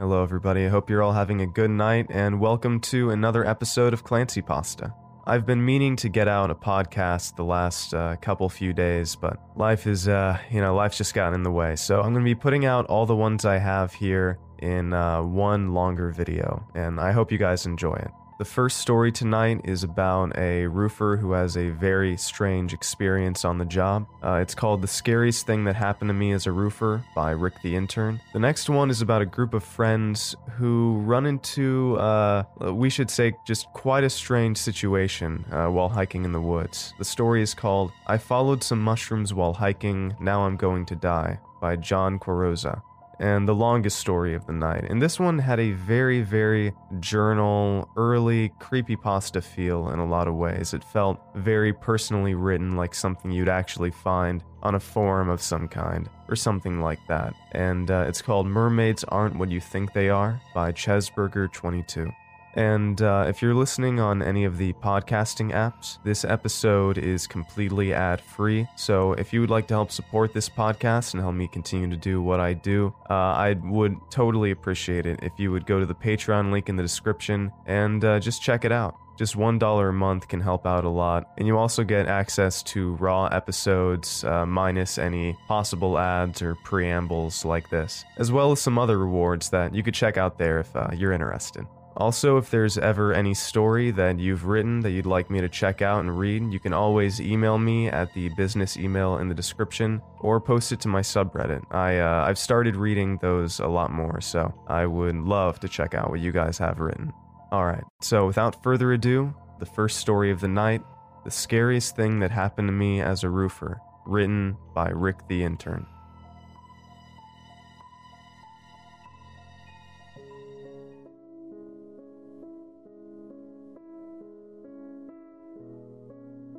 Hello, everybody. I hope you're all having a good night, and welcome to another episode of Clancy Pasta. I've been meaning to get out a podcast the last uh, couple few days, but life is, uh, you know, life's just gotten in the way. So I'm going to be putting out all the ones I have here in uh, one longer video, and I hope you guys enjoy it. The first story tonight is about a roofer who has a very strange experience on the job. Uh, it's called The Scariest Thing That Happened to Me as a Roofer by Rick the Intern. The next one is about a group of friends who run into, uh, we should say, just quite a strange situation uh, while hiking in the woods. The story is called I Followed Some Mushrooms While Hiking, Now I'm Going to Die by John Quarosa and the longest story of the night. And this one had a very, very journal, early creepypasta feel in a lot of ways. It felt very personally written, like something you'd actually find on a forum of some kind, or something like that. And uh, it's called Mermaids Aren't What You Think They Are by Chesburger22. And uh, if you're listening on any of the podcasting apps, this episode is completely ad free. So if you would like to help support this podcast and help me continue to do what I do, uh, I would totally appreciate it if you would go to the Patreon link in the description and uh, just check it out. Just $1 a month can help out a lot. And you also get access to raw episodes, uh, minus any possible ads or preambles like this, as well as some other rewards that you could check out there if uh, you're interested. Also, if there's ever any story that you've written that you'd like me to check out and read, you can always email me at the business email in the description or post it to my subreddit. I, uh, I've started reading those a lot more, so I would love to check out what you guys have written. Alright, so without further ado, the first story of the night The Scariest Thing That Happened to Me as a Roofer, written by Rick the Intern.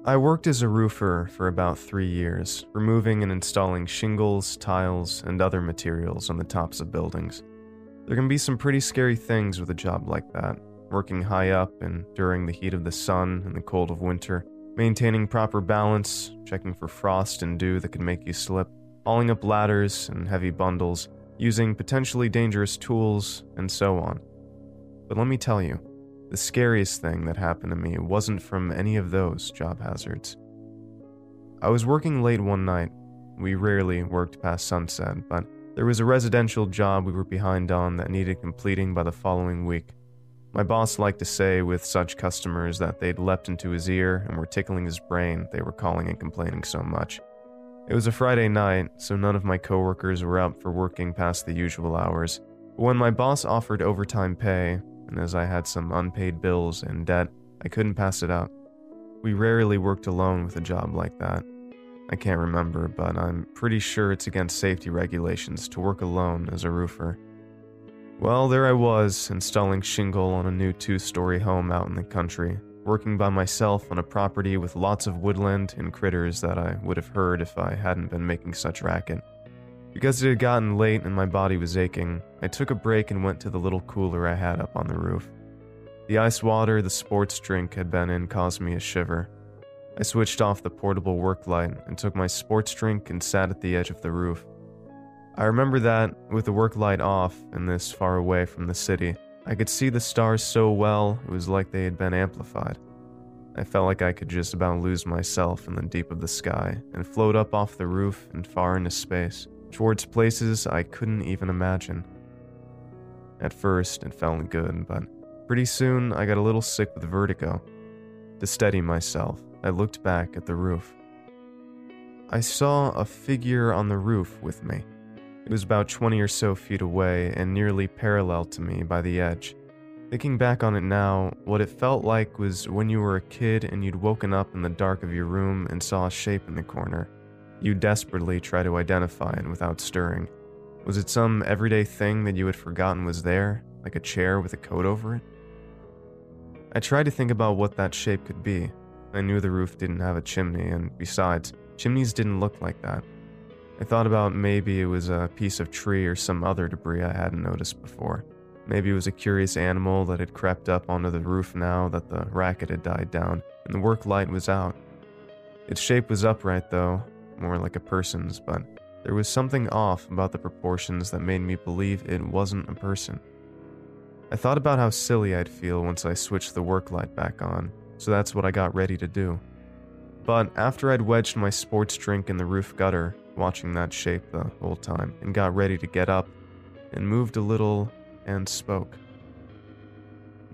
I worked as a roofer for about three years, removing and installing shingles, tiles, and other materials on the tops of buildings. There can be some pretty scary things with a job like that, working high up and during the heat of the sun and the cold of winter, maintaining proper balance, checking for frost and dew that could make you slip, hauling up ladders and heavy bundles, using potentially dangerous tools, and so on. But let me tell you, the scariest thing that happened to me wasn't from any of those job hazards. I was working late one night. We rarely worked past sunset, but there was a residential job we were behind on that needed completing by the following week. My boss liked to say with such customers that they'd leapt into his ear and were tickling his brain, they were calling and complaining so much. It was a Friday night, so none of my coworkers were up for working past the usual hours. But when my boss offered overtime pay, and as I had some unpaid bills and debt, I couldn't pass it up. We rarely worked alone with a job like that. I can't remember, but I'm pretty sure it's against safety regulations to work alone as a roofer. Well, there I was, installing shingle on a new two story home out in the country, working by myself on a property with lots of woodland and critters that I would have heard if I hadn't been making such racket. Because it had gotten late and my body was aching, I took a break and went to the little cooler I had up on the roof. The ice water the sports drink had been in caused me a shiver. I switched off the portable work light and took my sports drink and sat at the edge of the roof. I remember that, with the work light off and this far away from the city, I could see the stars so well it was like they had been amplified. I felt like I could just about lose myself in the deep of the sky and float up off the roof and far into space towards places I couldn't even imagine. At first, it felt good, but pretty soon I got a little sick with vertigo. To steady myself, I looked back at the roof. I saw a figure on the roof with me. It was about 20 or so feet away and nearly parallel to me by the edge. Thinking back on it now, what it felt like was when you were a kid and you'd woken up in the dark of your room and saw a shape in the corner. You desperately try to identify it without stirring. Was it some everyday thing that you had forgotten was there, like a chair with a coat over it? I tried to think about what that shape could be. I knew the roof didn't have a chimney, and besides, chimneys didn't look like that. I thought about maybe it was a piece of tree or some other debris I hadn't noticed before. Maybe it was a curious animal that had crept up onto the roof now that the racket had died down and the work light was out. Its shape was upright, though, more like a person's, but There was something off about the proportions that made me believe it wasn't a person. I thought about how silly I'd feel once I switched the work light back on, so that's what I got ready to do. But after I'd wedged my sports drink in the roof gutter, watching that shape the whole time, and got ready to get up, and moved a little and spoke.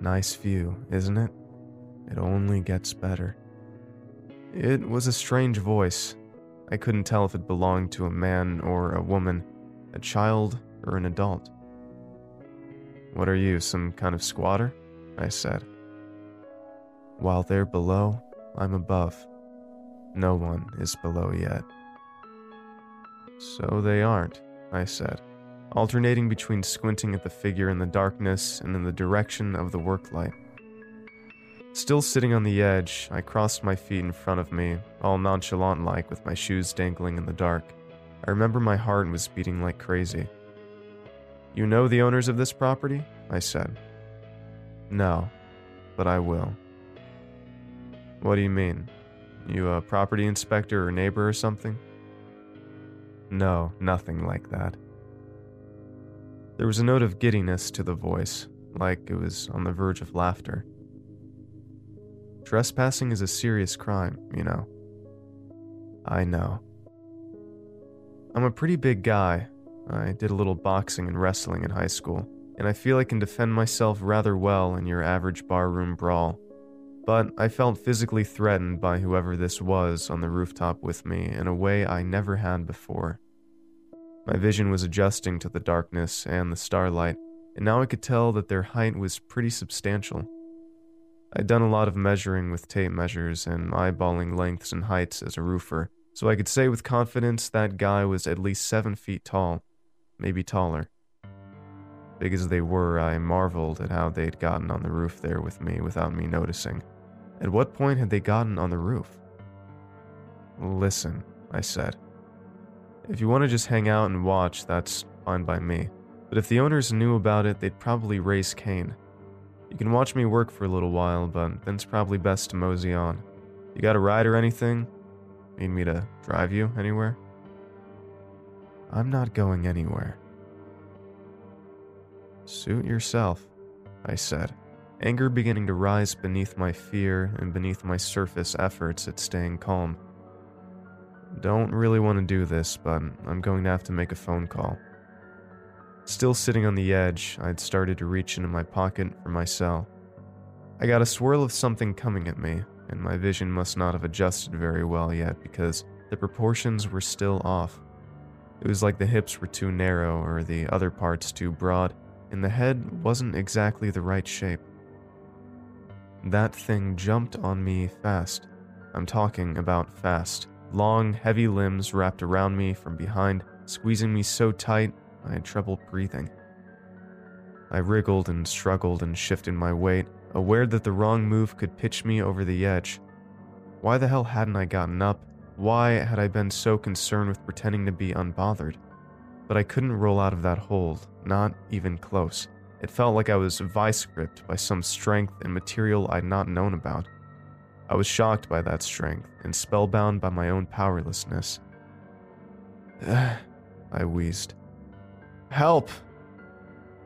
Nice view, isn't it? It only gets better. It was a strange voice. I couldn't tell if it belonged to a man or a woman, a child or an adult. What are you, some kind of squatter? I said. While they're below, I'm above. No one is below yet. So they aren't, I said, alternating between squinting at the figure in the darkness and in the direction of the work light. Still sitting on the edge, I crossed my feet in front of me, all nonchalant like with my shoes dangling in the dark. I remember my heart was beating like crazy. You know the owners of this property? I said. No, but I will. What do you mean? You a property inspector or neighbor or something? No, nothing like that. There was a note of giddiness to the voice, like it was on the verge of laughter. Trespassing is a serious crime, you know. I know. I'm a pretty big guy. I did a little boxing and wrestling in high school, and I feel I can defend myself rather well in your average barroom brawl. But I felt physically threatened by whoever this was on the rooftop with me in a way I never had before. My vision was adjusting to the darkness and the starlight, and now I could tell that their height was pretty substantial. I'd done a lot of measuring with tape measures and eyeballing lengths and heights as a roofer, so I could say with confidence that guy was at least seven feet tall, maybe taller. Big as they were, I marveled at how they'd gotten on the roof there with me without me noticing. At what point had they gotten on the roof? Listen, I said. If you want to just hang out and watch, that's fine by me. But if the owners knew about it, they'd probably raise Cain. You can watch me work for a little while, but then it's probably best to mosey on. You got a ride or anything? Need me to drive you anywhere? I'm not going anywhere. Suit yourself, I said, anger beginning to rise beneath my fear and beneath my surface efforts at staying calm. Don't really want to do this, but I'm going to have to make a phone call. Still sitting on the edge, I'd started to reach into my pocket for my cell. I got a swirl of something coming at me, and my vision must not have adjusted very well yet because the proportions were still off. It was like the hips were too narrow or the other parts too broad, and the head wasn't exactly the right shape. That thing jumped on me fast. I'm talking about fast. Long, heavy limbs wrapped around me from behind, squeezing me so tight I had trouble breathing. I wriggled and struggled and shifted my weight, aware that the wrong move could pitch me over the edge. Why the hell hadn't I gotten up? Why had I been so concerned with pretending to be unbothered? But I couldn't roll out of that hold, not even close. It felt like I was vice gripped by some strength and material I'd not known about. I was shocked by that strength and spellbound by my own powerlessness. I wheezed. Help!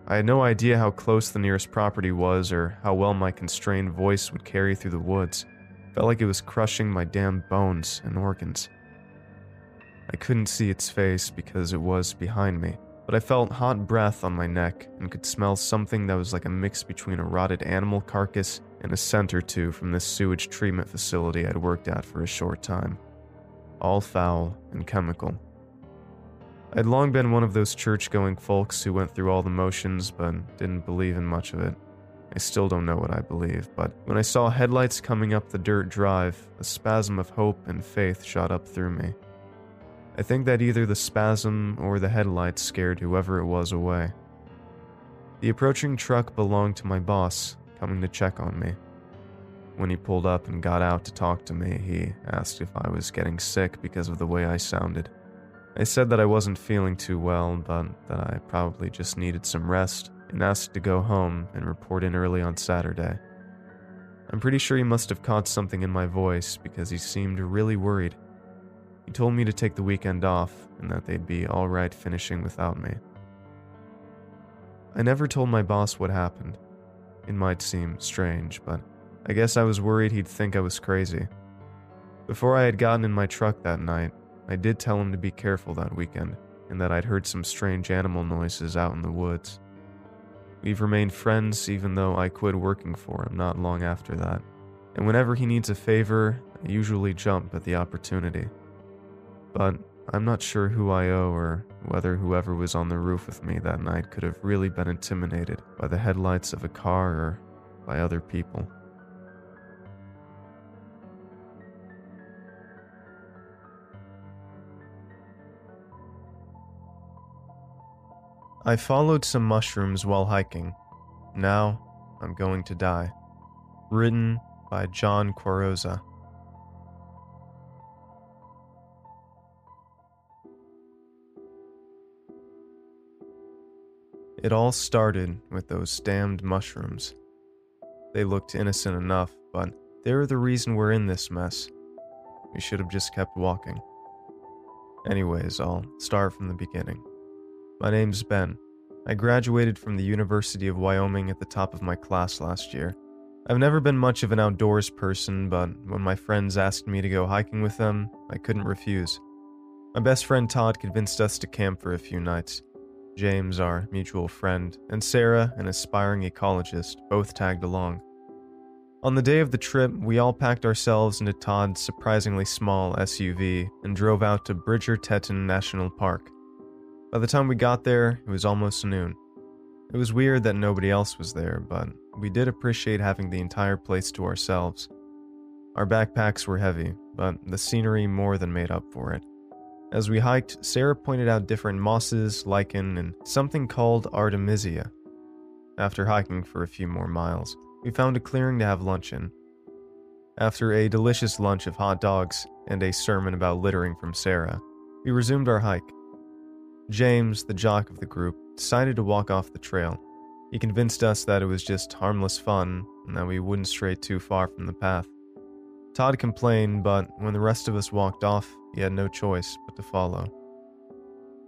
I had no idea how close the nearest property was or how well my constrained voice would carry through the woods. Felt like it was crushing my damn bones and organs. I couldn't see its face because it was behind me, but I felt hot breath on my neck and could smell something that was like a mix between a rotted animal carcass and a scent or two from this sewage treatment facility I'd worked at for a short time. All foul and chemical. I'd long been one of those church going folks who went through all the motions but didn't believe in much of it. I still don't know what I believe, but when I saw headlights coming up the dirt drive, a spasm of hope and faith shot up through me. I think that either the spasm or the headlights scared whoever it was away. The approaching truck belonged to my boss, coming to check on me. When he pulled up and got out to talk to me, he asked if I was getting sick because of the way I sounded. I said that I wasn't feeling too well, but that I probably just needed some rest, and asked to go home and report in early on Saturday. I'm pretty sure he must have caught something in my voice because he seemed really worried. He told me to take the weekend off and that they'd be alright finishing without me. I never told my boss what happened. It might seem strange, but I guess I was worried he'd think I was crazy. Before I had gotten in my truck that night, I did tell him to be careful that weekend and that I'd heard some strange animal noises out in the woods. We've remained friends even though I quit working for him not long after that, and whenever he needs a favor, I usually jump at the opportunity. But I'm not sure who I owe or whether whoever was on the roof with me that night could have really been intimidated by the headlights of a car or by other people. I followed some mushrooms while hiking. Now I'm going to die. Written by John Quaroza. It all started with those damned mushrooms. They looked innocent enough, but they're the reason we're in this mess. We should have just kept walking. Anyways, I'll start from the beginning. My name's Ben. I graduated from the University of Wyoming at the top of my class last year. I've never been much of an outdoors person, but when my friends asked me to go hiking with them, I couldn't refuse. My best friend Todd convinced us to camp for a few nights. James, our mutual friend, and Sarah, an aspiring ecologist, both tagged along. On the day of the trip, we all packed ourselves into Todd's surprisingly small SUV and drove out to Bridger Teton National Park. By the time we got there, it was almost noon. It was weird that nobody else was there, but we did appreciate having the entire place to ourselves. Our backpacks were heavy, but the scenery more than made up for it. As we hiked, Sarah pointed out different mosses, lichen, and something called Artemisia. After hiking for a few more miles, we found a clearing to have lunch in. After a delicious lunch of hot dogs and a sermon about littering from Sarah, we resumed our hike. James, the jock of the group, decided to walk off the trail. He convinced us that it was just harmless fun and that we wouldn't stray too far from the path. Todd complained, but when the rest of us walked off, he had no choice but to follow.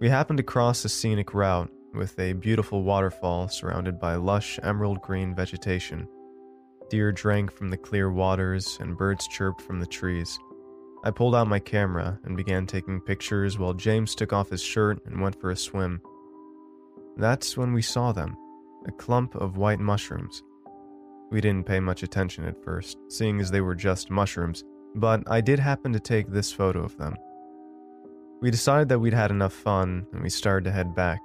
We happened to cross a scenic route with a beautiful waterfall surrounded by lush emerald green vegetation. Deer drank from the clear waters and birds chirped from the trees. I pulled out my camera and began taking pictures while James took off his shirt and went for a swim. That's when we saw them a clump of white mushrooms. We didn't pay much attention at first, seeing as they were just mushrooms, but I did happen to take this photo of them. We decided that we'd had enough fun and we started to head back.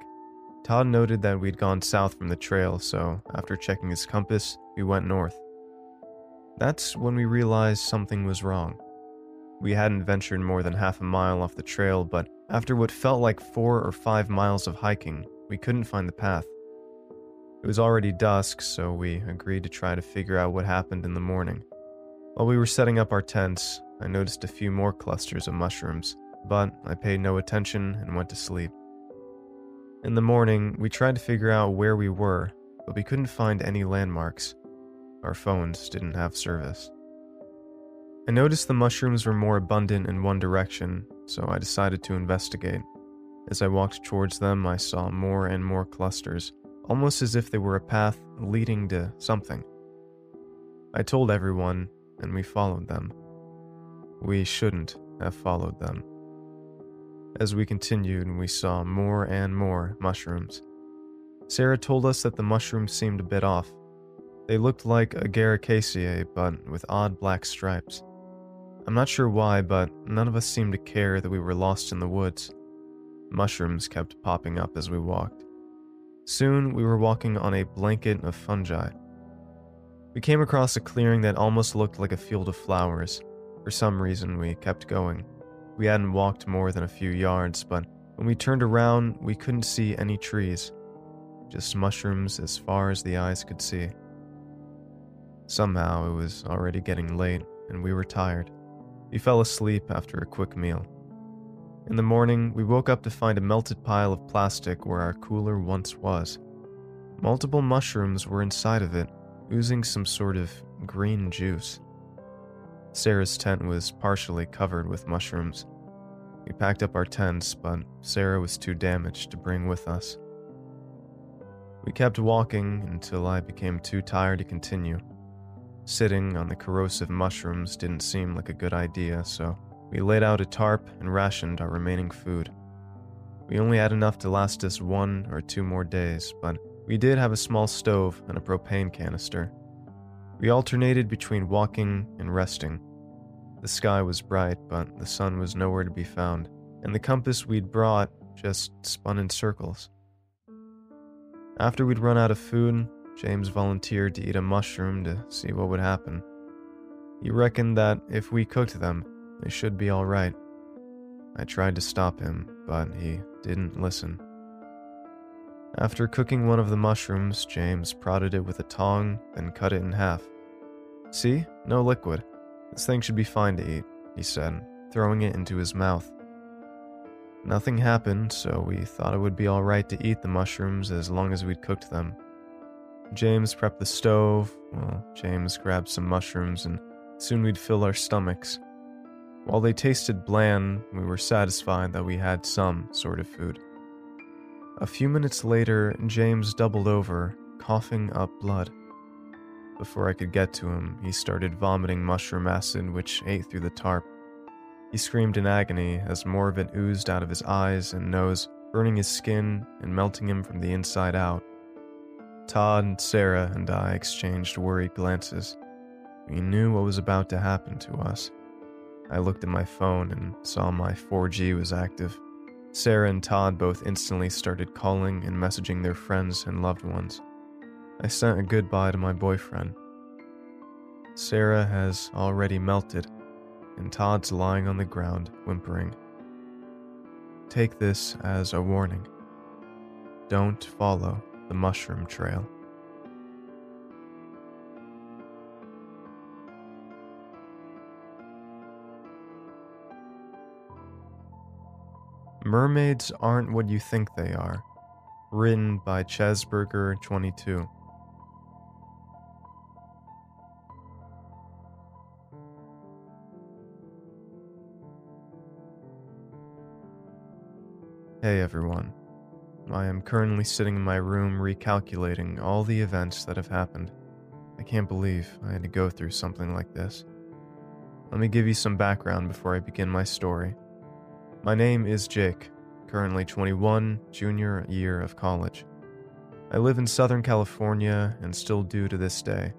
Todd noted that we'd gone south from the trail, so after checking his compass, we went north. That's when we realized something was wrong. We hadn't ventured more than half a mile off the trail, but after what felt like four or five miles of hiking, we couldn't find the path. It was already dusk, so we agreed to try to figure out what happened in the morning. While we were setting up our tents, I noticed a few more clusters of mushrooms, but I paid no attention and went to sleep. In the morning, we tried to figure out where we were, but we couldn't find any landmarks. Our phones didn't have service. I noticed the mushrooms were more abundant in one direction, so I decided to investigate. As I walked towards them, I saw more and more clusters, almost as if they were a path leading to something. I told everyone, and we followed them. We shouldn't have followed them. As we continued, we saw more and more mushrooms. Sarah told us that the mushrooms seemed a bit off. They looked like Agaricaceae, but with odd black stripes. I'm not sure why, but none of us seemed to care that we were lost in the woods. Mushrooms kept popping up as we walked. Soon, we were walking on a blanket of fungi. We came across a clearing that almost looked like a field of flowers. For some reason, we kept going. We hadn't walked more than a few yards, but when we turned around, we couldn't see any trees. Just mushrooms as far as the eyes could see. Somehow, it was already getting late, and we were tired. We fell asleep after a quick meal. In the morning, we woke up to find a melted pile of plastic where our cooler once was. Multiple mushrooms were inside of it, oozing some sort of green juice. Sarah's tent was partially covered with mushrooms. We packed up our tents, but Sarah was too damaged to bring with us. We kept walking until I became too tired to continue. Sitting on the corrosive mushrooms didn't seem like a good idea, so we laid out a tarp and rationed our remaining food. We only had enough to last us one or two more days, but we did have a small stove and a propane canister. We alternated between walking and resting. The sky was bright, but the sun was nowhere to be found, and the compass we'd brought just spun in circles. After we'd run out of food, James volunteered to eat a mushroom to see what would happen. He reckoned that if we cooked them, they should be alright. I tried to stop him, but he didn't listen. After cooking one of the mushrooms, James prodded it with a tong, then cut it in half. See? No liquid. This thing should be fine to eat, he said, throwing it into his mouth. Nothing happened, so we thought it would be alright to eat the mushrooms as long as we'd cooked them. James prepped the stove, well, James grabbed some mushrooms, and soon we'd fill our stomachs. While they tasted bland, we were satisfied that we had some sort of food. A few minutes later, James doubled over, coughing up blood. Before I could get to him, he started vomiting mushroom acid, which ate through the tarp. He screamed in agony as more of it oozed out of his eyes and nose, burning his skin and melting him from the inside out. Todd, and Sarah, and I exchanged worried glances. We knew what was about to happen to us. I looked at my phone and saw my 4G was active. Sarah and Todd both instantly started calling and messaging their friends and loved ones. I sent a goodbye to my boyfriend. Sarah has already melted, and Todd's lying on the ground, whimpering. Take this as a warning. Don't follow the mushroom trail. Mermaids Aren't What You Think They Are, written by Chesburger22. Hey everyone. I am currently sitting in my room recalculating all the events that have happened. I can't believe I had to go through something like this. Let me give you some background before I begin my story. My name is Jake, currently 21, junior year of college. I live in Southern California and still do to this day.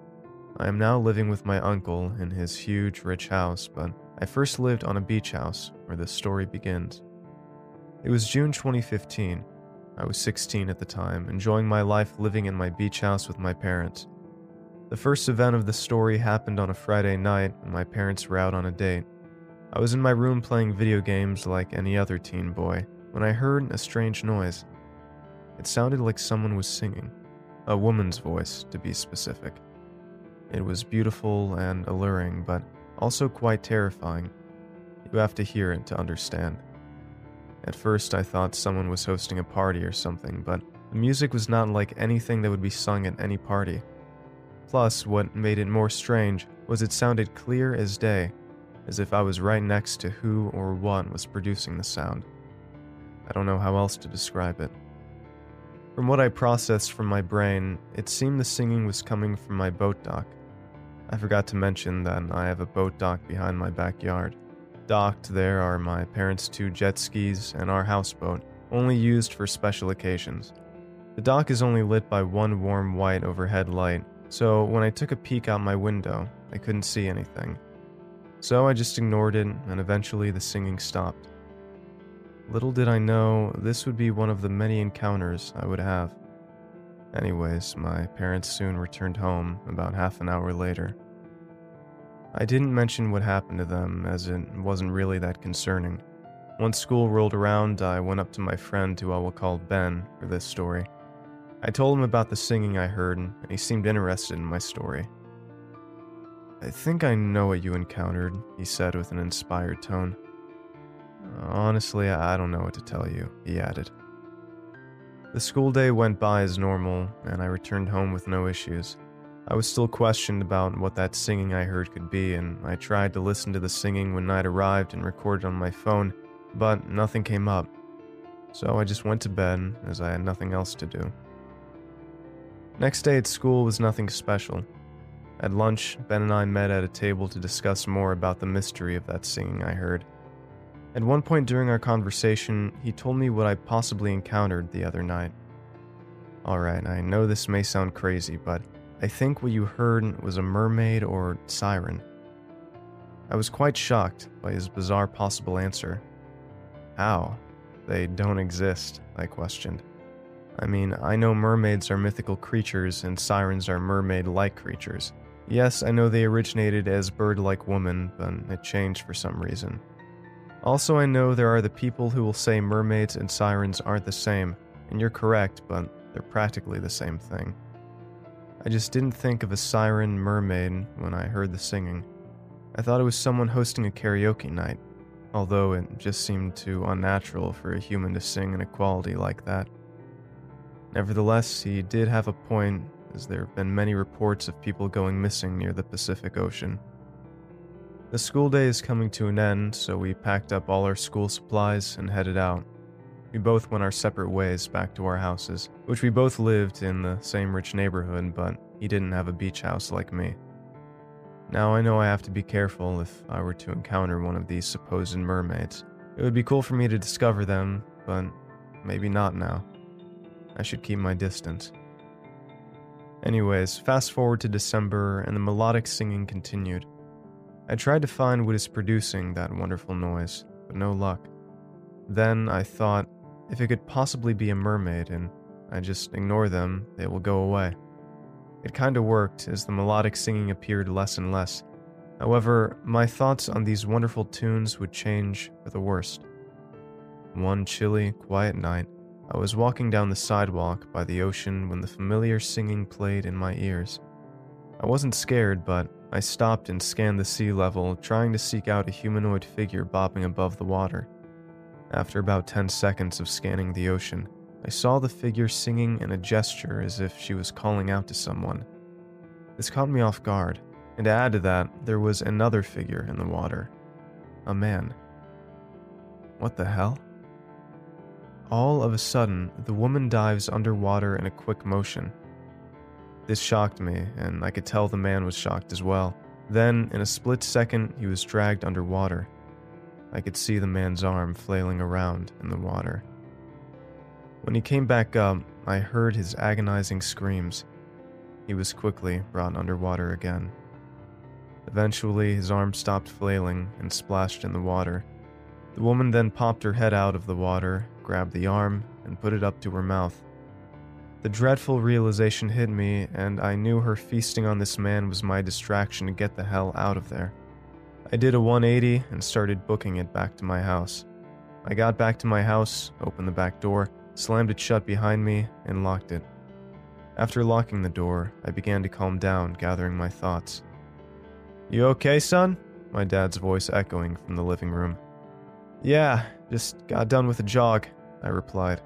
I am now living with my uncle in his huge, rich house, but I first lived on a beach house where this story begins. It was June 2015. I was 16 at the time, enjoying my life living in my beach house with my parents. The first event of the story happened on a Friday night when my parents were out on a date. I was in my room playing video games like any other teen boy when I heard a strange noise. It sounded like someone was singing, a woman's voice to be specific. It was beautiful and alluring, but also quite terrifying. You have to hear it to understand. At first, I thought someone was hosting a party or something, but the music was not like anything that would be sung at any party. Plus, what made it more strange was it sounded clear as day as if I was right next to who or what was producing the sound. I don't know how else to describe it. From what I processed from my brain, it seemed the singing was coming from my boat dock. I forgot to mention that I have a boat dock behind my backyard. Docked there are my parents' two jet skis and our houseboat, only used for special occasions. The dock is only lit by one warm white overhead light, so when I took a peek out my window, I couldn't see anything. So I just ignored it, and eventually the singing stopped. Little did I know this would be one of the many encounters I would have. Anyways, my parents soon returned home about half an hour later. I didn't mention what happened to them, as it wasn't really that concerning. Once school rolled around, I went up to my friend, who I will call Ben, for this story. I told him about the singing I heard, and he seemed interested in my story. I think I know what you encountered, he said with an inspired tone. Honestly, I don't know what to tell you, he added. The school day went by as normal, and I returned home with no issues. I was still questioned about what that singing I heard could be, and I tried to listen to the singing when night arrived and recorded on my phone, but nothing came up. So I just went to bed as I had nothing else to do. Next day at school was nothing special. At lunch, Ben and I met at a table to discuss more about the mystery of that singing I heard. At one point during our conversation, he told me what I possibly encountered the other night. Alright, I know this may sound crazy, but I think what you heard was a mermaid or siren. I was quite shocked by his bizarre possible answer. How? They don't exist, I questioned. I mean, I know mermaids are mythical creatures and sirens are mermaid like creatures. Yes, I know they originated as bird like women, but it changed for some reason. Also, I know there are the people who will say mermaids and sirens aren't the same, and you're correct, but they're practically the same thing. I just didn't think of a siren mermaid when I heard the singing. I thought it was someone hosting a karaoke night, although it just seemed too unnatural for a human to sing in a quality like that. Nevertheless, he did have a point, as there have been many reports of people going missing near the Pacific Ocean. The school day is coming to an end, so we packed up all our school supplies and headed out. We both went our separate ways back to our houses, which we both lived in the same rich neighborhood, but he didn't have a beach house like me. Now I know I have to be careful if I were to encounter one of these supposed mermaids. It would be cool for me to discover them, but maybe not now. I should keep my distance. Anyways, fast forward to December and the melodic singing continued. I tried to find what is producing that wonderful noise, but no luck. Then I thought if it could possibly be a mermaid and I just ignore them, they will go away. It kinda worked as the melodic singing appeared less and less. However, my thoughts on these wonderful tunes would change for the worst. One chilly, quiet night, I was walking down the sidewalk by the ocean when the familiar singing played in my ears. I wasn't scared, but I stopped and scanned the sea level, trying to seek out a humanoid figure bobbing above the water. After about 10 seconds of scanning the ocean, I saw the figure singing in a gesture as if she was calling out to someone. This caught me off guard, and to add to that, there was another figure in the water a man. What the hell? All of a sudden, the woman dives underwater in a quick motion. This shocked me, and I could tell the man was shocked as well. Then, in a split second, he was dragged underwater. I could see the man's arm flailing around in the water. When he came back up, I heard his agonizing screams. He was quickly brought underwater again. Eventually, his arm stopped flailing and splashed in the water. The woman then popped her head out of the water, grabbed the arm, and put it up to her mouth. The dreadful realization hit me, and I knew her feasting on this man was my distraction to get the hell out of there. I did a 180 and started booking it back to my house. I got back to my house, opened the back door, slammed it shut behind me, and locked it. After locking the door, I began to calm down, gathering my thoughts. You okay, son? My dad's voice echoing from the living room. Yeah, just got done with a jog, I replied.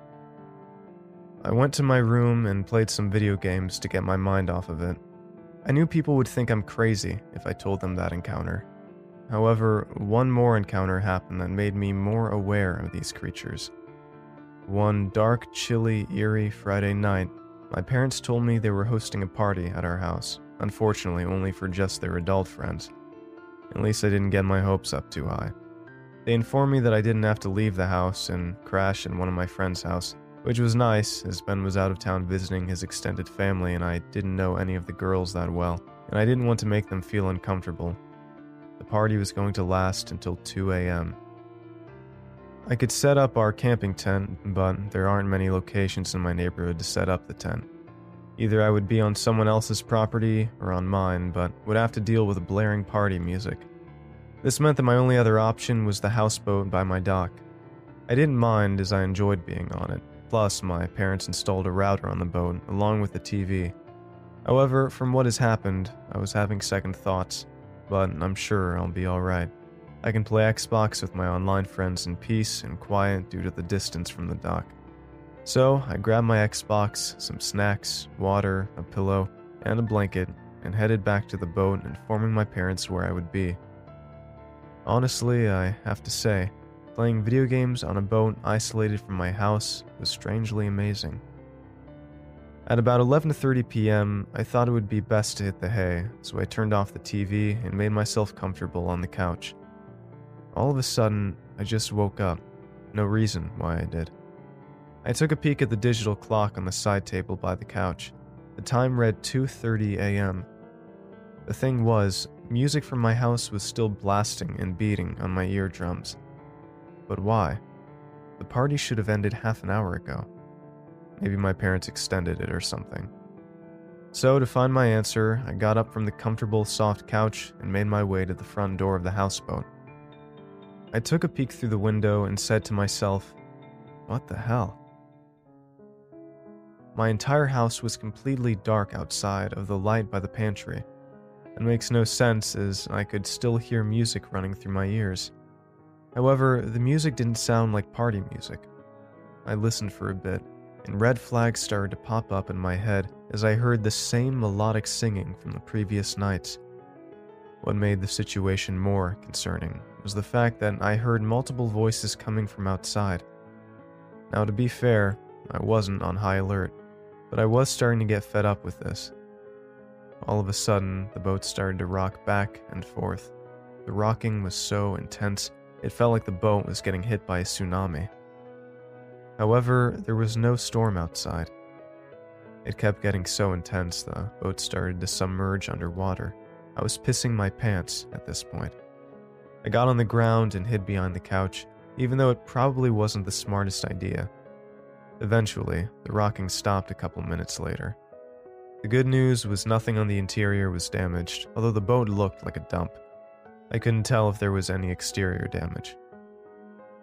I went to my room and played some video games to get my mind off of it. I knew people would think I'm crazy if I told them that encounter, However, one more encounter happened that made me more aware of these creatures. One dark, chilly, eerie Friday night, my parents told me they were hosting a party at our house, unfortunately, only for just their adult friends. At least I didn't get my hopes up too high. They informed me that I didn't have to leave the house and crash in one of my friend's house, which was nice as Ben was out of town visiting his extended family and I didn't know any of the girls that well, and I didn't want to make them feel uncomfortable, party was going to last until 2 a.m. I could set up our camping tent, but there aren't many locations in my neighborhood to set up the tent. Either I would be on someone else's property or on mine, but would have to deal with blaring party music. This meant that my only other option was the houseboat by my dock. I didn't mind as I enjoyed being on it. Plus, my parents installed a router on the boat along with the TV. However, from what has happened, I was having second thoughts but I'm sure I'll be alright. I can play Xbox with my online friends in peace and quiet due to the distance from the dock. So I grabbed my Xbox, some snacks, water, a pillow, and a blanket, and headed back to the boat, informing my parents where I would be. Honestly, I have to say, playing video games on a boat isolated from my house was strangely amazing. At about 11:30 p.m., I thought it would be best to hit the hay, so I turned off the TV and made myself comfortable on the couch. All of a sudden, I just woke up. No reason why I did. I took a peek at the digital clock on the side table by the couch. The time read 2:30 a.m. The thing was, music from my house was still blasting and beating on my eardrums. But why? The party should have ended half an hour ago. Maybe my parents extended it or something. So, to find my answer, I got up from the comfortable, soft couch and made my way to the front door of the houseboat. I took a peek through the window and said to myself, What the hell? My entire house was completely dark outside of the light by the pantry. It makes no sense as I could still hear music running through my ears. However, the music didn't sound like party music. I listened for a bit, and red flags started to pop up in my head as I heard the same melodic singing from the previous nights. What made the situation more concerning was the fact that I heard multiple voices coming from outside. Now, to be fair, I wasn't on high alert, but I was starting to get fed up with this. All of a sudden, the boat started to rock back and forth. The rocking was so intense, it felt like the boat was getting hit by a tsunami. However, there was no storm outside. It kept getting so intense, the boat started to submerge underwater. I was pissing my pants at this point. I got on the ground and hid behind the couch, even though it probably wasn't the smartest idea. Eventually, the rocking stopped a couple minutes later. The good news was nothing on the interior was damaged, although the boat looked like a dump. I couldn't tell if there was any exterior damage.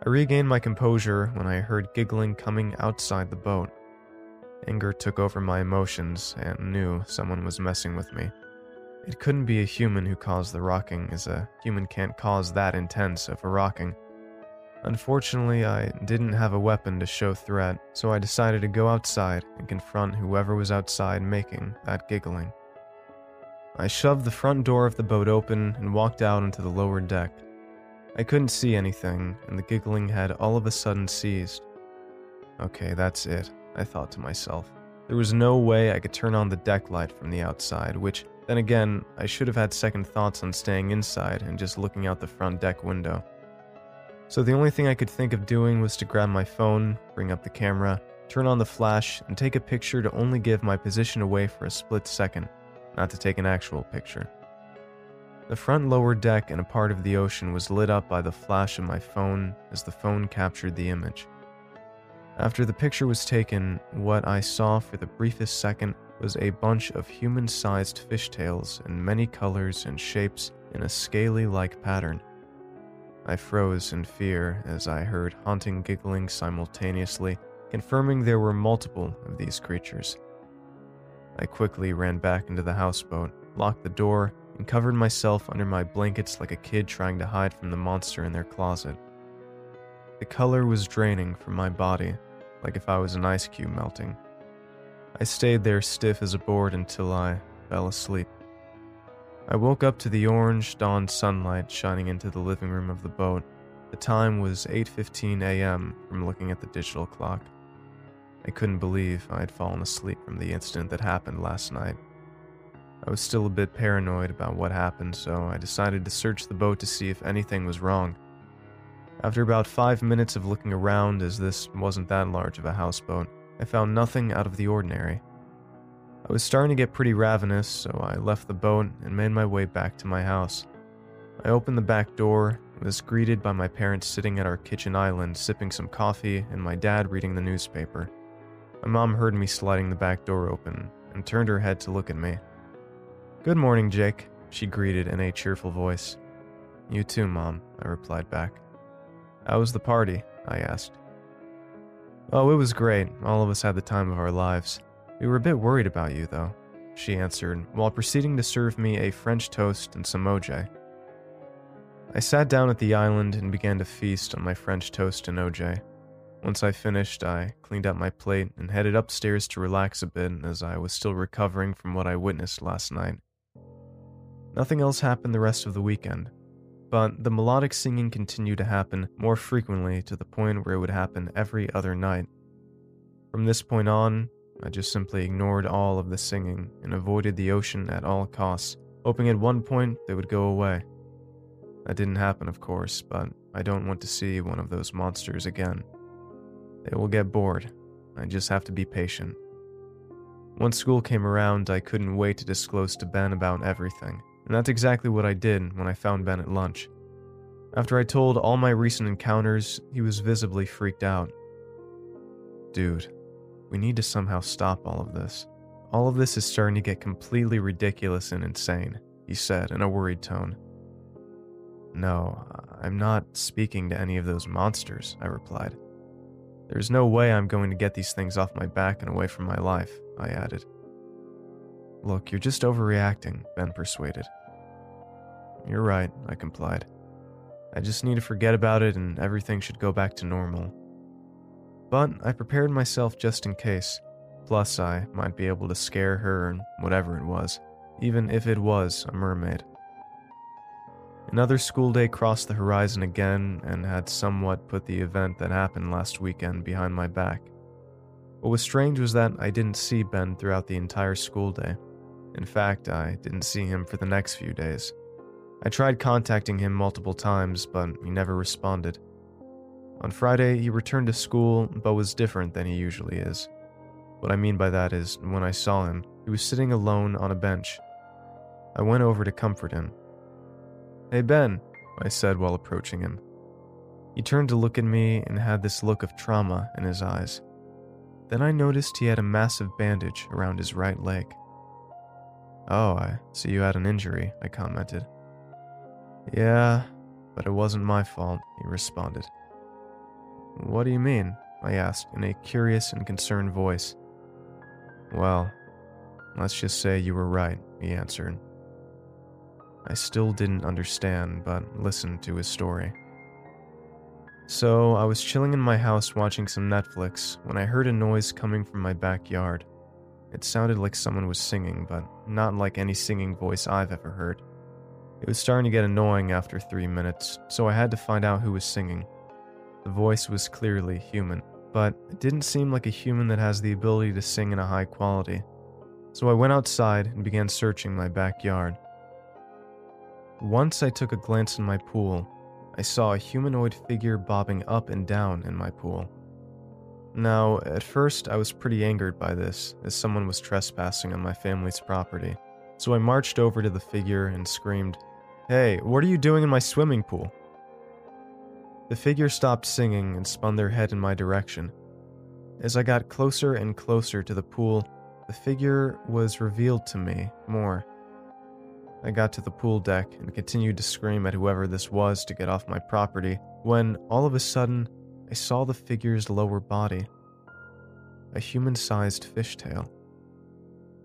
I regained my composure when I heard giggling coming outside the boat. Anger took over my emotions and knew someone was messing with me. It couldn't be a human who caused the rocking, as a human can't cause that intense of a rocking. Unfortunately, I didn't have a weapon to show threat, so I decided to go outside and confront whoever was outside making that giggling. I shoved the front door of the boat open and walked out into the lower deck. I couldn't see anything, and the giggling had all of a sudden ceased. Okay, that's it, I thought to myself. There was no way I could turn on the deck light from the outside, which, then again, I should have had second thoughts on staying inside and just looking out the front deck window. So the only thing I could think of doing was to grab my phone, bring up the camera, turn on the flash, and take a picture to only give my position away for a split second, not to take an actual picture. The front lower deck and a part of the ocean was lit up by the flash of my phone as the phone captured the image. After the picture was taken, what I saw for the briefest second was a bunch of human sized fishtails in many colors and shapes in a scaly like pattern. I froze in fear as I heard haunting giggling simultaneously, confirming there were multiple of these creatures. I quickly ran back into the houseboat, locked the door, and covered myself under my blankets like a kid trying to hide from the monster in their closet. The color was draining from my body, like if I was an ice cube melting. I stayed there stiff as a board until I fell asleep. I woke up to the orange dawn sunlight shining into the living room of the boat. The time was 8:15 a.m. from looking at the digital clock. I couldn't believe I had fallen asleep from the incident that happened last night. I was still a bit paranoid about what happened, so I decided to search the boat to see if anything was wrong. After about five minutes of looking around, as this wasn't that large of a houseboat, I found nothing out of the ordinary. I was starting to get pretty ravenous, so I left the boat and made my way back to my house. I opened the back door and was greeted by my parents sitting at our kitchen island sipping some coffee and my dad reading the newspaper. My mom heard me sliding the back door open and turned her head to look at me. Good morning, Jake, she greeted in a cheerful voice. You too, Mom, I replied back. How was the party? I asked. Oh, it was great. All of us had the time of our lives. We were a bit worried about you, though, she answered, while proceeding to serve me a French toast and some OJ. I sat down at the island and began to feast on my French toast and OJ. Once I finished, I cleaned up my plate and headed upstairs to relax a bit as I was still recovering from what I witnessed last night. Nothing else happened the rest of the weekend. but the melodic singing continued to happen more frequently to the point where it would happen every other night. From this point on, I just simply ignored all of the singing and avoided the ocean at all costs, hoping at one point they would go away. That didn't happen, of course, but I don't want to see one of those monsters again. They will get bored. I just have to be patient. Once school came around, I couldn't wait to disclose to Ben about everything, and that's exactly what I did when I found Ben at lunch. After I told all my recent encounters, he was visibly freaked out. Dude, we need to somehow stop all of this. All of this is starting to get completely ridiculous and insane, he said in a worried tone. No, I'm not speaking to any of those monsters, I replied. There's no way I'm going to get these things off my back and away from my life, I added. Look, you're just overreacting, Ben persuaded. You're right, I complied. I just need to forget about it and everything should go back to normal. But I prepared myself just in case. Plus, I might be able to scare her and whatever it was, even if it was a mermaid. Another school day crossed the horizon again and had somewhat put the event that happened last weekend behind my back. What was strange was that I didn't see Ben throughout the entire school day. In fact, I didn't see him for the next few days. I tried contacting him multiple times, but he never responded. On Friday, he returned to school, but was different than he usually is. What I mean by that is, when I saw him, he was sitting alone on a bench. I went over to comfort him. Hey, Ben, I said while approaching him. He turned to look at me and had this look of trauma in his eyes. Then I noticed he had a massive bandage around his right leg. Oh, I see you had an injury, I commented. Yeah, but it wasn't my fault, he responded. What do you mean? I asked in a curious and concerned voice. Well, let's just say you were right, he answered. I still didn't understand, but listened to his story. So, I was chilling in my house watching some Netflix when I heard a noise coming from my backyard. It sounded like someone was singing, but not like any singing voice I've ever heard. It was starting to get annoying after three minutes, so I had to find out who was singing. The voice was clearly human, but it didn't seem like a human that has the ability to sing in a high quality. So I went outside and began searching my backyard. Once I took a glance in my pool, I saw a humanoid figure bobbing up and down in my pool. Now, at first, I was pretty angered by this, as someone was trespassing on my family's property. So I marched over to the figure and screamed, Hey, what are you doing in my swimming pool? The figure stopped singing and spun their head in my direction. As I got closer and closer to the pool, the figure was revealed to me more. I got to the pool deck and continued to scream at whoever this was to get off my property when, all of a sudden, I saw the figure's lower body a human sized fishtail.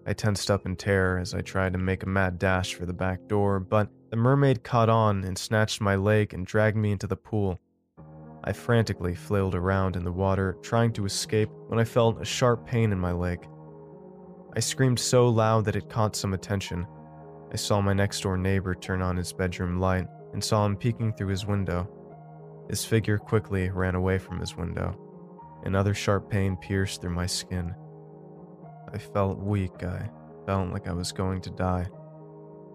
I tensed up in terror as I tried to make a mad dash for the back door, but the mermaid caught on and snatched my leg and dragged me into the pool. I frantically flailed around in the water, trying to escape, when I felt a sharp pain in my leg. I screamed so loud that it caught some attention. I saw my next door neighbor turn on his bedroom light and saw him peeking through his window. His figure quickly ran away from his window. Another sharp pain pierced through my skin. I felt weak. I felt like I was going to die.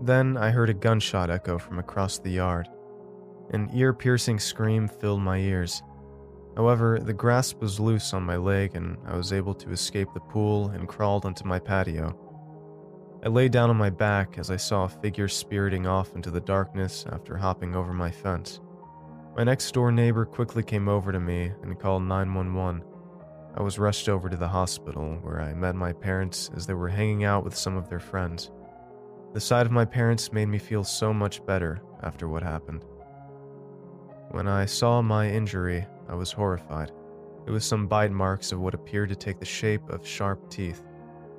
Then I heard a gunshot echo from across the yard. An ear piercing scream filled my ears. However, the grasp was loose on my leg and I was able to escape the pool and crawled onto my patio. I lay down on my back as I saw a figure spiriting off into the darkness after hopping over my fence. My next door neighbor quickly came over to me and called 911. I was rushed over to the hospital where I met my parents as they were hanging out with some of their friends. The sight of my parents made me feel so much better after what happened. When I saw my injury, I was horrified. It was some bite marks of what appeared to take the shape of sharp teeth.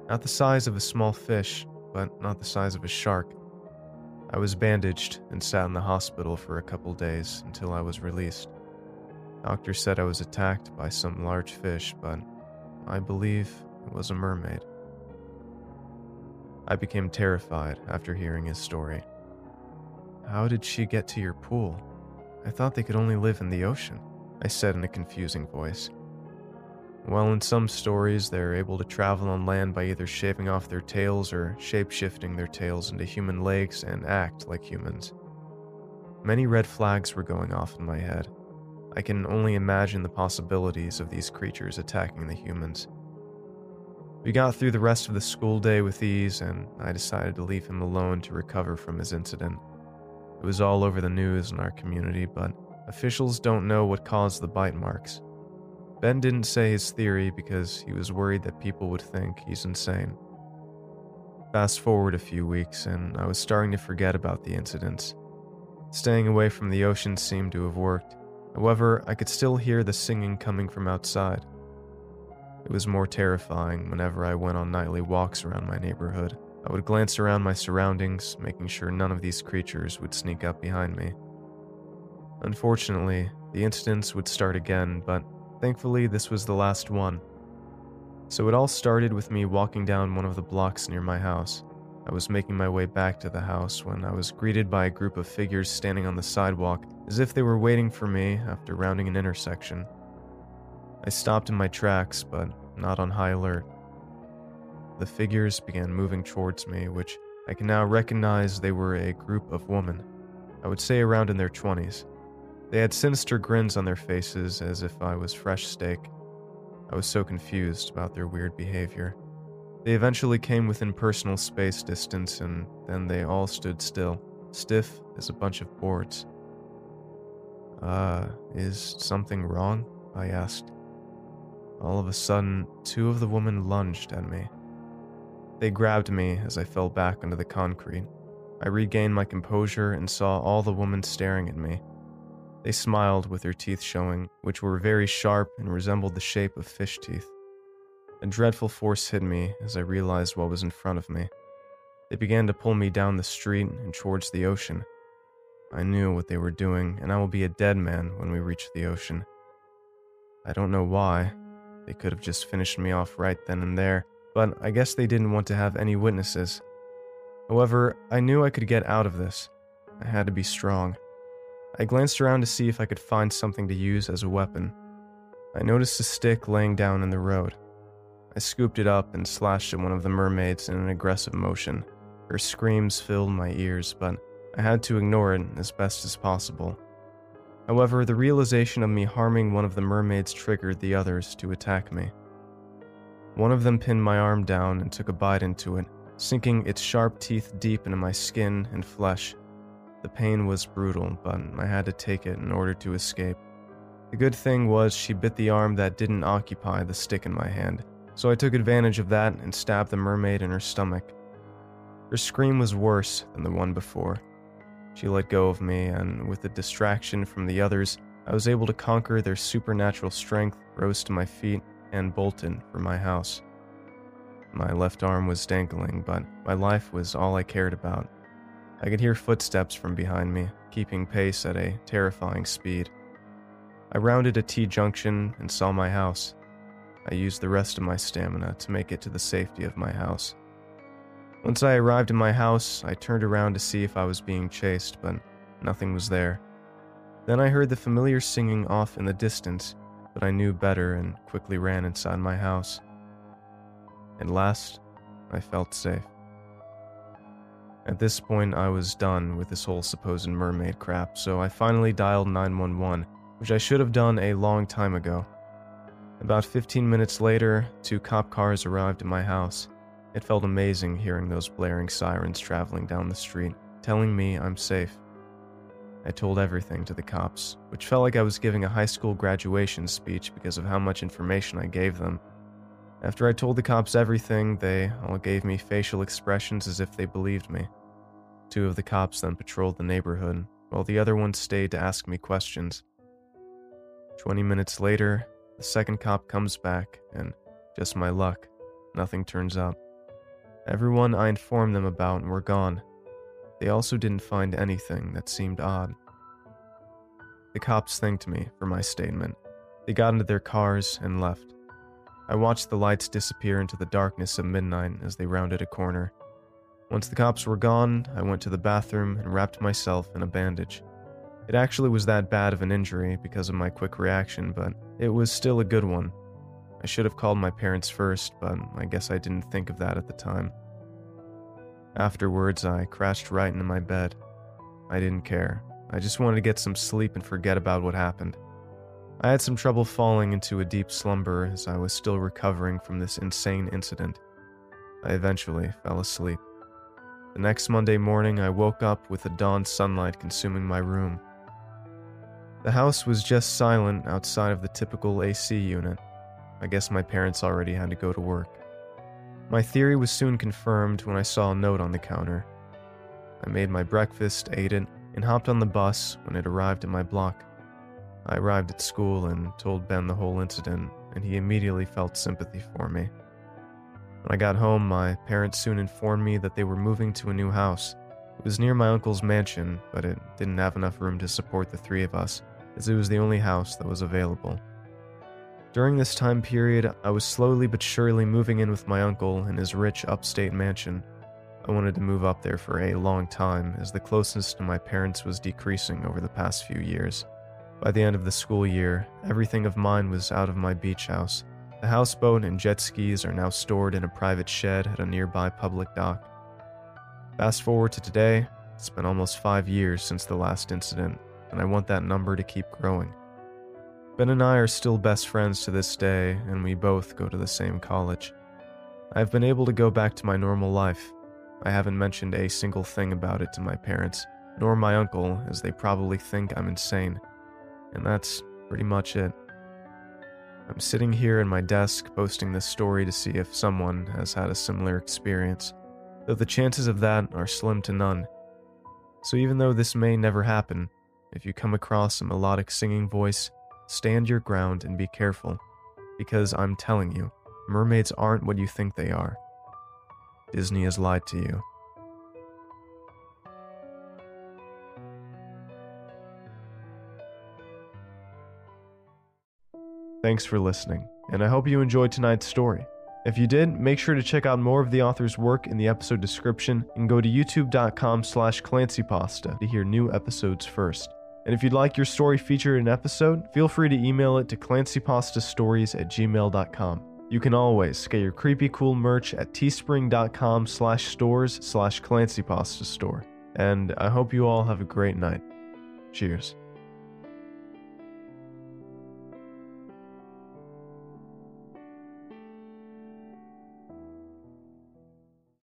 Not the size of a small fish, but not the size of a shark. I was bandaged and sat in the hospital for a couple days until I was released. Doctors said I was attacked by some large fish, but I believe it was a mermaid. I became terrified after hearing his story. how did she get to your pool? I thought they could only live in the ocean, I said in a confusing voice. Well, in some stories, they're able to travel on land by either shaving off their tails or shape-shifting their tails into human legs and act like humans. Many red flags were going off in my head. I can only imagine the possibilities of these creatures attacking the humans. We got through the rest of the school day with ease, and I decided to leave him alone to recover from his incident. It was all over the news in our community, but officials don't know what caused the bite marks. Ben didn't say his theory because he was worried that people would think he's insane. Fast forward a few weeks, and I was starting to forget about the incidents. Staying away from the ocean seemed to have worked. However, I could still hear the singing coming from outside. It was more terrifying whenever I went on nightly walks around my neighborhood. I would glance around my surroundings, making sure none of these creatures would sneak up behind me. Unfortunately, the incidents would start again, but Thankfully, this was the last one. So it all started with me walking down one of the blocks near my house. I was making my way back to the house when I was greeted by a group of figures standing on the sidewalk as if they were waiting for me after rounding an intersection. I stopped in my tracks, but not on high alert. The figures began moving towards me, which I can now recognize they were a group of women. I would say around in their 20s. They had sinister grins on their faces as if I was fresh steak. I was so confused about their weird behavior. They eventually came within personal space distance and then they all stood still, stiff as a bunch of boards. Uh, is something wrong? I asked. All of a sudden, two of the women lunged at me. They grabbed me as I fell back onto the concrete. I regained my composure and saw all the women staring at me. They smiled with their teeth showing, which were very sharp and resembled the shape of fish teeth. A dreadful force hit me as I realized what was in front of me. They began to pull me down the street and towards the ocean. I knew what they were doing, and I will be a dead man when we reach the ocean. I don't know why. They could have just finished me off right then and there, but I guess they didn't want to have any witnesses. However, I knew I could get out of this. I had to be strong. I glanced around to see if I could find something to use as a weapon. I noticed a stick laying down in the road. I scooped it up and slashed at one of the mermaids in an aggressive motion. Her screams filled my ears, but I had to ignore it as best as possible. However, the realization of me harming one of the mermaids triggered the others to attack me. One of them pinned my arm down and took a bite into it, sinking its sharp teeth deep into my skin and flesh. The pain was brutal, but I had to take it in order to escape. The good thing was she bit the arm that didn't occupy the stick in my hand, so I took advantage of that and stabbed the mermaid in her stomach. Her scream was worse than the one before. She let go of me, and with the distraction from the others, I was able to conquer their supernatural strength, rose to my feet, and bolted for my house. My left arm was dangling, but my life was all I cared about. I could hear footsteps from behind me, keeping pace at a terrifying speed. I rounded a T junction and saw my house. I used the rest of my stamina to make it to the safety of my house. Once I arrived in my house, I turned around to see if I was being chased, but nothing was there. Then I heard the familiar singing off in the distance, but I knew better and quickly ran inside my house. At last, I felt safe. At this point, I was done with this whole supposed mermaid crap, so I finally dialed 911, which I should have done a long time ago. About 15 minutes later, two cop cars arrived at my house. It felt amazing hearing those blaring sirens traveling down the street, telling me I'm safe. I told everything to the cops, which felt like I was giving a high school graduation speech because of how much information I gave them. After I told the cops everything, they all gave me facial expressions as if they believed me. Two of the cops then patrolled the neighborhood, while the other one stayed to ask me questions. Twenty minutes later, the second cop comes back, and just my luck, nothing turns up. Everyone I informed them about were gone. They also didn't find anything that seemed odd. The cops thanked me for my statement. They got into their cars and left. I watched the lights disappear into the darkness of midnight as they rounded a corner. Once the cops were gone, I went to the bathroom and wrapped myself in a bandage. It actually was that bad of an injury because of my quick reaction, but it was still a good one. I should have called my parents first, but I guess I didn't think of that at the time. Afterwards, I crashed right into my bed. I didn't care. I just wanted to get some sleep and forget about what happened. I had some trouble falling into a deep slumber as I was still recovering from this insane incident. I eventually fell asleep. The next Monday morning, I woke up with the dawn sunlight consuming my room. The house was just silent outside of the typical AC unit. I guess my parents already had to go to work. My theory was soon confirmed when I saw a note on the counter. I made my breakfast, ate it, and hopped on the bus when it arrived at my block. I arrived at school and told Ben the whole incident, and he immediately felt sympathy for me. When I got home, my parents soon informed me that they were moving to a new house. It was near my uncle's mansion, but it didn't have enough room to support the three of us, as it was the only house that was available. During this time period, I was slowly but surely moving in with my uncle in his rich upstate mansion. I wanted to move up there for a long time, as the closeness to my parents was decreasing over the past few years. By the end of the school year, everything of mine was out of my beach house. The houseboat and jet skis are now stored in a private shed at a nearby public dock. Fast forward to today, it's been almost five years since the last incident, and I want that number to keep growing. Ben and I are still best friends to this day, and we both go to the same college. I've been able to go back to my normal life. I haven't mentioned a single thing about it to my parents, nor my uncle, as they probably think I'm insane. And that's pretty much it. I'm sitting here in my desk posting this story to see if someone has had a similar experience, though the chances of that are slim to none. So even though this may never happen, if you come across a melodic singing voice, Stand your ground and be careful, because I'm telling you, mermaids aren't what you think they are. Disney has lied to you. Thanks for listening, and I hope you enjoyed tonight's story. If you did, make sure to check out more of the author's work in the episode description and go to youtube.com slash clancypasta to hear new episodes first. And if you'd like your story featured in an episode, feel free to email it to clancypastastories at gmail.com. You can always get your creepy cool merch at teespring.com slash stores slash clancypastastore. And I hope you all have a great night. Cheers.